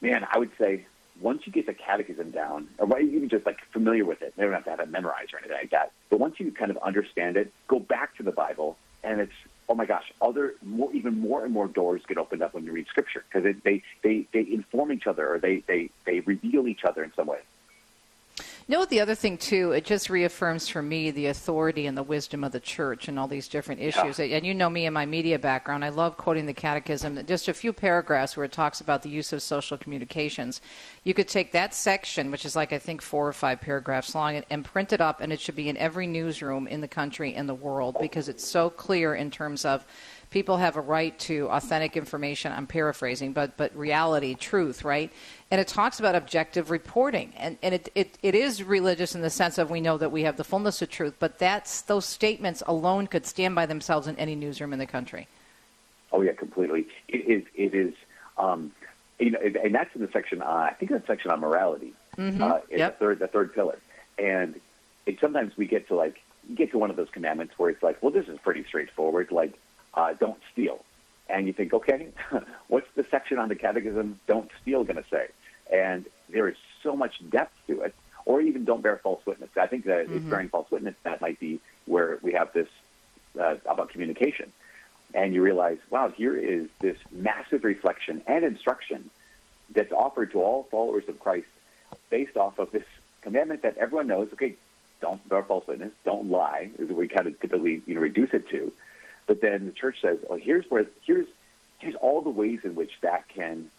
man, I would say once you get the catechism down, or even just like familiar with it, they don't have to have it memorized or anything like that. But once you kind of understand it, go back to the Bible, and it's oh my gosh, other more even more and more doors get opened up when you read Scripture because they they they inform each other or they they they reveal each other in some way. You know what the other thing too? It just reaffirms for me the authority and the wisdom of the church and all these different issues. Yeah. And you know me and my media background. I love quoting the Catechism. Just a few paragraphs where it talks about the use of social communications. You could take that section, which is like I think four or five paragraphs long, and, and print it up, and it should be in every newsroom in the country and the world because it's so clear in terms of people have a right to authentic information. I'm paraphrasing, but but reality, truth, right? And it talks about objective reporting, and and it, it, it is religious in the sense of we know that we have the fullness of truth, but that's those statements alone could stand by themselves in any newsroom in the country. Oh yeah, completely. It is. It is. Um, you know, and that's in the section. Uh, I think that's section on morality. Mm-hmm. Uh, yep. the third, the third pillar, and it, sometimes we get to like get to one of those commandments where it's like, well, this is pretty straightforward. Like, uh, don't steal. And you think, okay, what's the section on the catechism, don't steal, going to say? And there is so much depth to it. Or even don't bear false witness. I think that mm-hmm. bearing false witness, that might be where we have this uh, about communication. And you realize, wow, here is this massive reflection and instruction that's offered to all followers of Christ based off of this commandment that everyone knows, okay, don't bear false witness, don't lie, is what we kind of typically you know reduce it to. But then the church says, "Oh, here's where here's here's all the ways in which that can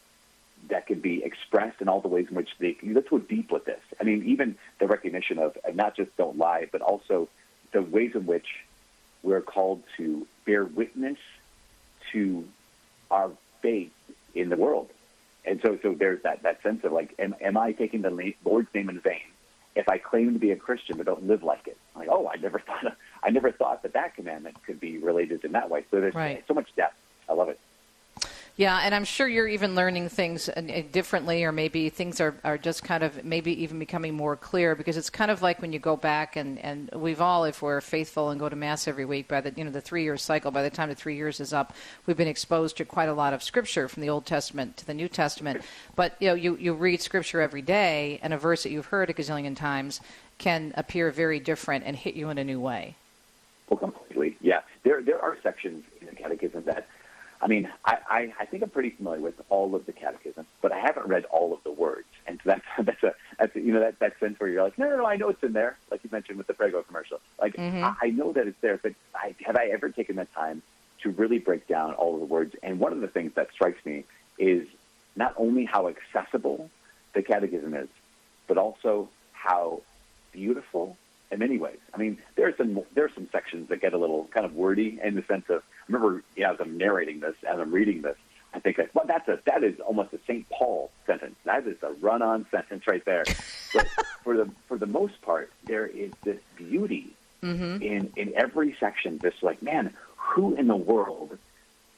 that can be expressed, and all the ways in which they let's go deep with this. I mean, even the recognition of and not just don't lie, but also the ways in which we're called to bear witness to our faith in the world. And so, so there's that, that sense of like, am, am I taking the Lord's name in vain? if I claim to be a Christian but don't live like it. Like, oh, I never thought of, I never thought that that commandment could be related in that way. So there's right. so much depth. I love it. Yeah, and I'm sure you're even learning things uh, differently, or maybe things are, are just kind of maybe even becoming more clear because it's kind of like when you go back and, and we've all, if we're faithful and go to mass every week, by the you know the three year cycle, by the time the three years is up, we've been exposed to quite a lot of scripture from the Old Testament to the New Testament. But you know, you, you read scripture every day, and a verse that you've heard a gazillion times can appear very different and hit you in a new way. Well, completely, yeah. There there are sections in the Catechism that I mean, I, I, I think I'm pretty familiar with all of the catechism, but I haven't read all of the words. And so that's, that's a, that's a, you know, that, that sense where you're like, no, no, no, I know it's in there. Like you mentioned with the Prego commercial. Like, mm-hmm. I, I know that it's there, but I, have I ever taken the time to really break down all of the words. And one of the things that strikes me is not only how accessible the catechism is, but also how beautiful in many ways. I mean, there are some there are some sections that get a little kind of wordy in the sense of. I remember, know, as I'm narrating this, as I'm reading this, I think, like, well, that's a that is almost a St. Paul sentence. That is a run-on sentence right there. But for the for the most part, there is this beauty Mm-hmm. in in every section. This like, man, who in the world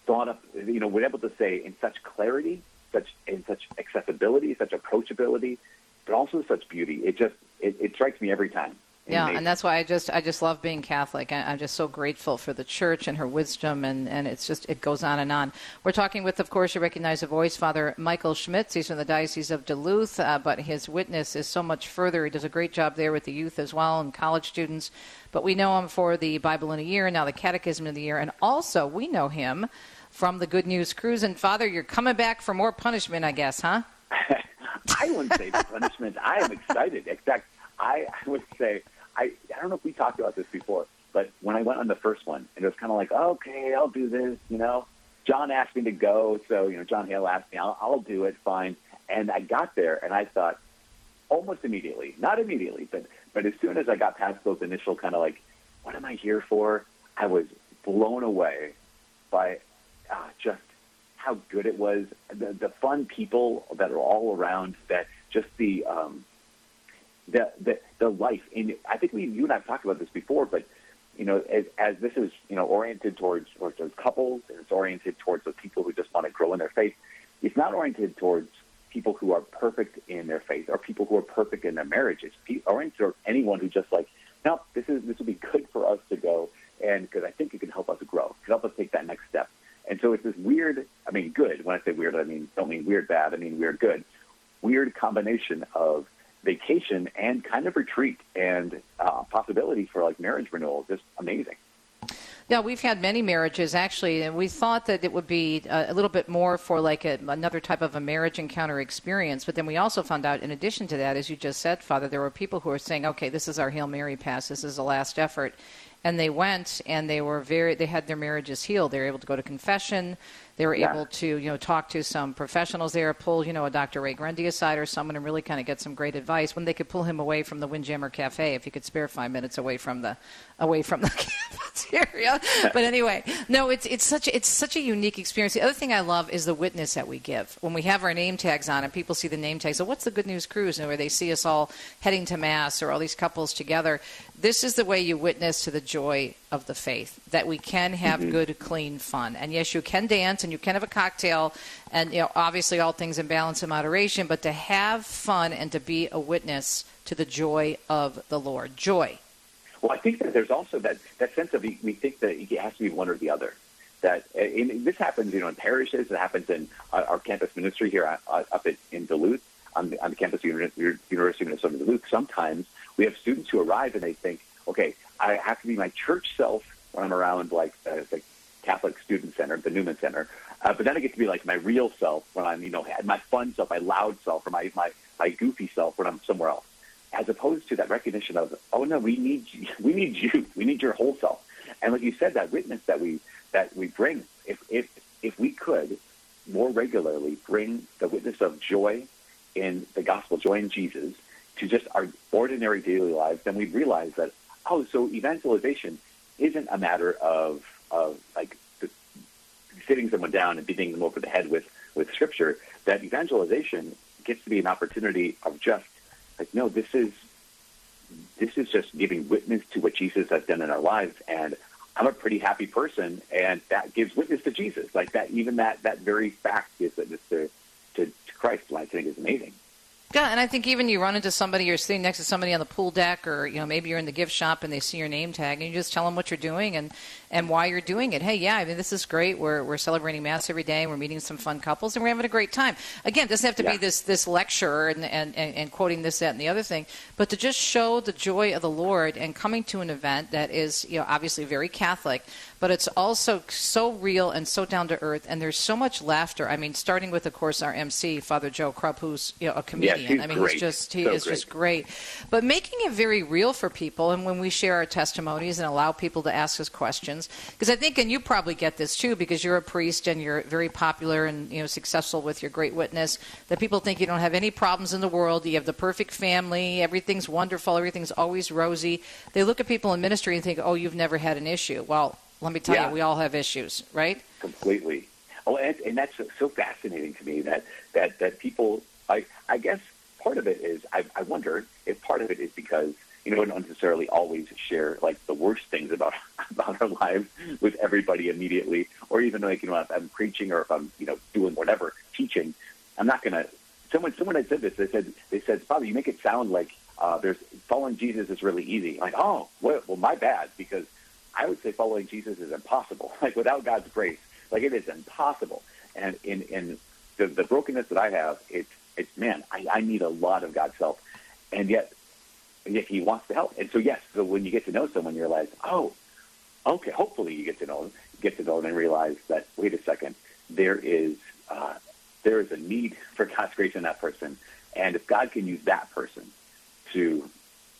thought of you know, were able to say in such clarity, such in such accessibility, such approachability, but also such beauty. It just it, it strikes me every time. Yeah, and that's why I just I just love being Catholic. I, I'm just so grateful for the Church and her wisdom, and, and it's just it goes on and on. We're talking with, of course, you recognize the voice, Father Michael Schmitz. He's from the Diocese of Duluth, uh, but his witness is so much further. He does a great job there with the youth as well and college students. But we know him for the Bible in a Year, now the Catechism of the Year, and also we know him from the Good News Cruise. And Father, you're coming back for more punishment, I guess, huh? I wouldn't say the punishment. I am excited. In fact, I, I would say I I don't know if we talked about this before, but when I went on the first one, it was kind of like, okay, I'll do this. You know, John asked me to go, so you know, John Hale asked me, I'll, I'll do it, fine. And I got there, and I thought almost immediately, not immediately, but but as soon as I got past those initial kind of like, what am I here for? I was blown away by uh, just how good it was, the, the fun people that are all around, that just the um, the, the the life in. I think we you and I've talked about this before, but you know, as, as this is you know oriented towards towards couples, and it's oriented towards the people who just want to grow in their faith. It's not oriented towards people who are perfect in their faith or people who are perfect in their marriages. It's oriented towards anyone who just like, no, this is this will be good for us to go, and because I think it can help us grow, it can help us take that next step. And so it's this weird. I mean, good. When I say weird, I mean don't mean weird bad. I mean weird good. Weird combination of vacation and kind of retreat and uh, possibility for like marriage renewal. Just amazing. Yeah, we've had many marriages actually, and we thought that it would be uh, a, a little bit more for like a, another type of a marriage encounter experience. But then we also found out, in addition to that, as you just said, Father, there were people who were saying, "Okay, this is our Hail Mary pass. This is the last effort," and they went and they were very. They had their marriages healed. They were able to go to confession. They were Yeah. able to, you know, talk to some professionals there, pull, you know, a Dr. Ray Guarendi aside or someone and really kind of get some great advice when they could pull him away from the Windjammer Cafe if he could spare five minutes away from the away from the cafeteria. But anyway, no, it's it's such a, it's such a unique experience. The other thing I love is the witness that we give when we have our name tags on and people see the name tags. So what's the Good News Cruise? And where they see us all heading to mass or all these couples together. This is the way you witness to the joy of the faith that we can have Mhm. good, clean fun. And yes, you can dance and you can have a cocktail, and you know obviously all things in balance and moderation. But to have fun and to be a witness to the joy of the Lord, joy. Well, I think that there's also that, that sense of we think that it has to be one or the other. That uh, in, this happens, you know, in parishes. It happens in uh, our campus ministry here uh, up at, in Duluth, on the, on the campus of University of Minnesota Duluth. Sometimes we have students who arrive and they think, okay, I have to be my church self when I'm around like uh, the Catholic Student Center, the Newman Center, uh, but then I get to be like my real self when I'm, you know, my fun self, my loud self, or my my, my goofy self when I'm somewhere else as opposed to that recognition of, oh no, we need we need you, we need your whole self. And like you said, that witness that we that we bring, if if if we could more regularly bring the witness of joy in the gospel, joy in Jesus, to just our ordinary daily lives, then we'd realize that oh, so evangelization isn't a matter of of like sitting someone down and beating them over the head with with scripture. That evangelization gets to be an opportunity of just like no, this is this is just giving witness to what Jesus has done in our lives, and I'm a pretty happy person, and that gives witness to Jesus. Like that, even that that very fact gives witness to to, to Christ. I think is amazing. Yeah, and I think even you run into somebody, you're sitting next to somebody on the pool deck, or you know maybe you're in the gift shop and they see your name tag, and you just tell them what you're doing and and why you're doing it. Hey, yeah, I mean this is great. We're we're celebrating mass every day. We're meeting some fun couples, and we're having a great time. Again, it doesn't have to be this this lecture and, and and and quoting this that and the other thing, but to just show the joy of the Lord and coming to an event that is you know obviously very Catholic, but it's also so real and so down to earth, and there's so much laughter. I mean, starting with of course our MC, Father Joe Krupp, who's you know a comedian. he's I mean, great. he's just he So is great. just great. But making it very real for people, and when we share our testimonies and allow people to ask us questions, questions because I think, and you probably get this too, because you're a priest and you're very popular and you know successful with your great witness. That people think you don't have any problems in the world. You have the perfect family. Everything's wonderful. Everything's always rosy. They look at people in ministry and think, "Oh, you've never had an issue." Well, let me tell Yeah. you, we all have issues, right? completely. Oh, and, and that's so, fascinating to me that that that people. I I guess part of it is I, I wonder if part of it is because you know we don't necessarily always share like the worst things about about our lives with everybody immediately, or even like you know if I'm preaching or if I'm you know doing whatever teaching, I'm not gonna. Someone someone had said this. They said they said Father, you make it sound like uh, there's following Jesus is really easy. Like oh well, well my bad because I would say following Jesus is impossible. Like without God's grace, like it is impossible. And in in the, the brokenness that I have, it's it's man, I, I need a lot of God's help, and yet yet He wants to help. And so yes, so when you get to know someone, you realize, oh, okay. Hopefully, you get to know them, get to know them, and realize that wait a second, there is uh, there is a need for God's grace in that person, and if God can use that person to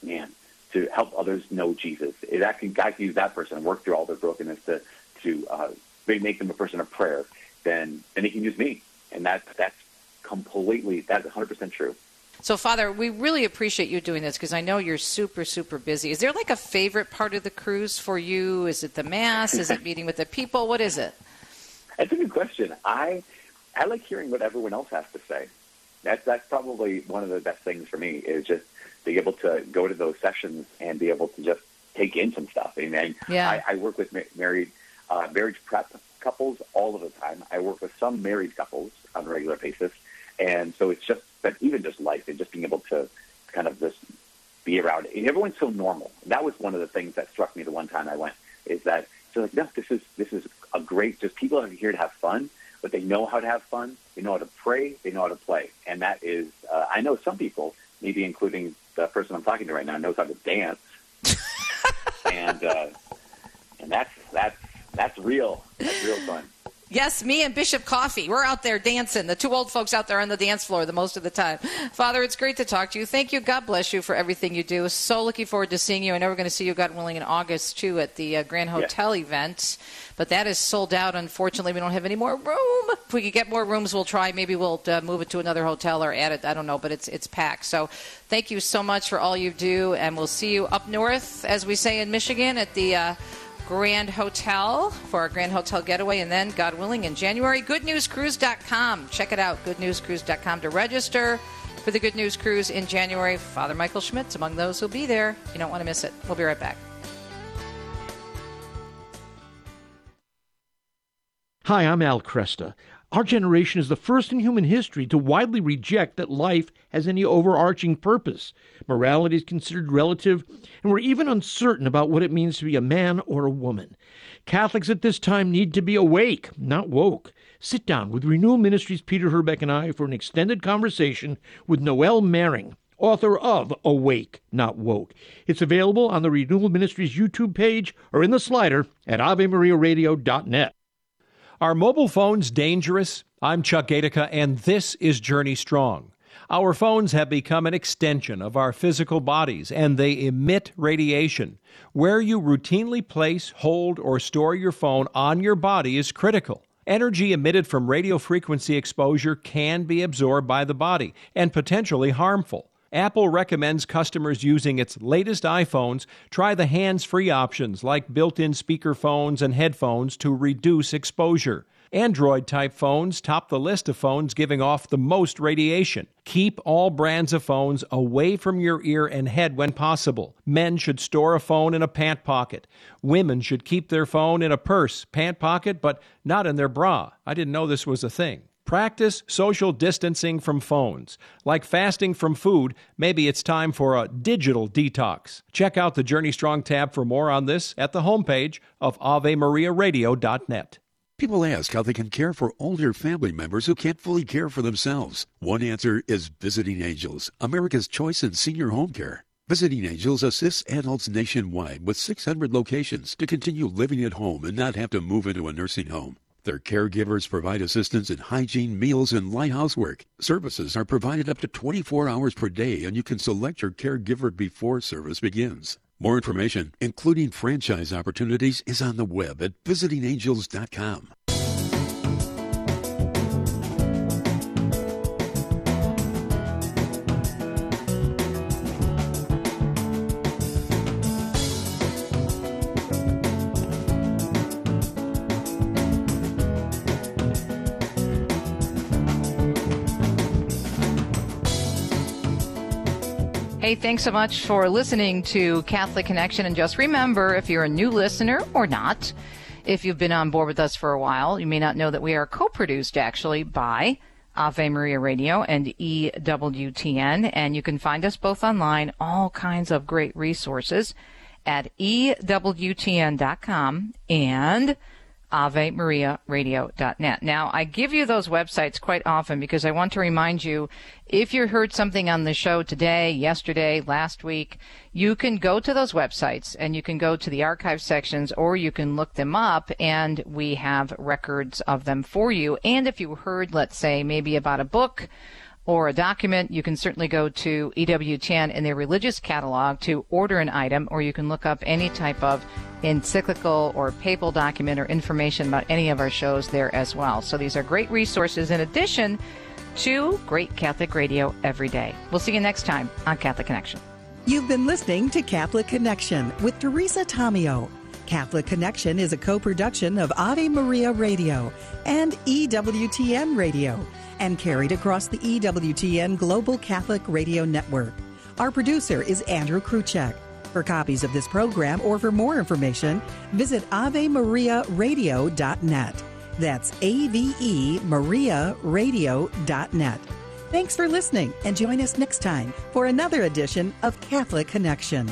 man to help others know Jesus. It actually God can use that person and work through all their brokenness to to uh, make make them a person of prayer. Then then He can use me, and that that's completely that's 100 percent true. So, Father, we really appreciate you doing this because I know you're super, super busy. Is there like a favorite part of the cruise for you? Is it the mass? Is it meeting with the people? What is it? That's a good question. I I like hearing what everyone else has to say. That's that's probably one of the best things for me is just being able to go to those sessions and be able to just take in some stuff. I mean, Yeah. I, I work with married uh, marriage prep couples all of the time. I work with some married couples on a regular basis, and so it's just but even just life and just being able to kind of just be around. And everyone's so normal. That was one of the things that struck me the one time I went is that so like no, this is this is a great. Just people are here to have fun, but they know how to have fun. They know how to pray. They know how to play, and that is. Uh, I know some people, maybe including the person I'm talking to right now, knows how to dance, and uh, and that's that's that's real. That's real fun. Yes, me and Bishop Coffee. We're out there dancing. The two old folks out there on the dance floor the most of the time. Father, it's great to talk to you. Thank you. God bless you for everything you do. So looking forward to seeing you. I know we're going to see you, God willing, in August, too, at the uh, Grand Hotel event. But that is sold out. Unfortunately, we don't have any more room. If we could get more rooms, we'll try. Maybe we'll uh, move it to another hotel or add it. I don't know, but it's, it's packed. So thank you so much for all you do. And we'll see you up north, as we say in Michigan, at the. Uh, Grand Hotel for our Grand Hotel getaway, and then, God willing, in January, goodnewscruise.com. Check it out, goodnewscruise.com to register for the Good News Cruise in January. Father Michael Schmitz among those who'll be there. You don't want to miss it. We'll be right back. Hi, I'm Al Kresta. Our generation is the first in human history to widely reject that life has any overarching purpose. Morality is considered relative, and we're even uncertain about what it means to be a man or a woman. Catholics at this time need to be awake, not woke. Sit down with Renewal Ministries Peter Herbeck and I for an extended conversation with Noelle Mering, author of Awake, Not Woke. It's available on the Renewal Ministries YouTube page or in the slider at AveMariaRadio.net. Are mobile phones dangerous? I'm Chuck Gatica, and this is Journey Strong. Our phones have become an extension of our physical bodies, and they emit radiation. Where you routinely place, hold, or store your phone on your body is critical. Energy emitted from radio frequency exposure can be absorbed by the body and potentially harmful. Apple recommends customers using its latest iPhones try the hands free options like built in speakerphones and headphones to reduce exposure. Android type phones top the list of phones giving off the most radiation. Keep all brands of phones away from your ear and head when possible. Men should store a phone in a pant pocket. Women should keep their phone in a purse, pant pocket, but not in their bra. I didn't know this was a thing. Practice social distancing from phones. Like fasting from food, maybe it's time for a digital detox. Check out the Journey Strong tab for more on this at the homepage of AveMariaRadio.net. People ask how they can care for older family members who can't fully care for themselves. One answer is Visiting Angels, America's choice in senior home care. Visiting Angels assists adults nationwide with 600 locations to continue living at home and not have to move into a nursing home. Their caregivers provide assistance in hygiene, meals, and light housework. Services are provided up to 24 hours per day, and you can select your caregiver before service begins. More information, including franchise opportunities, is on the web at visitingangels.com. Hey, thanks so much for listening to Catholic Connection. And just remember, if you're a new listener or not, if you've been on board with us for a while, you may not know that we are co-produced actually by Ave Maria Radio and EWTN. And you can find us both online, all kinds of great resources at EWTN.com and AveMariaRadio.net. Now, I give you those websites quite often because I want to remind you if you heard something on the show today, yesterday, last week, you can go to those websites and you can go to the archive sections or you can look them up and we have records of them for you. And if you heard, let's say, maybe about a book, or a document, you can certainly go to EWTN in their religious catalog to order an item, or you can look up any type of encyclical or papal document or information about any of our shows there as well. So these are great resources in addition to great Catholic radio every day. We'll see you next time on Catholic Connection. You've been listening to Catholic Connection with Teresa Tomeo. Catholic Connection is a co production of Ave Maria Radio and EWTN Radio and carried across the EWTN Global Catholic Radio Network. Our producer is Andrew Kruchek. For copies of this program or for more information, visit AveMariaRadio.net. That's A-V-E Maria Radio.net. Thanks for listening and join us next time for another edition of Catholic Connection.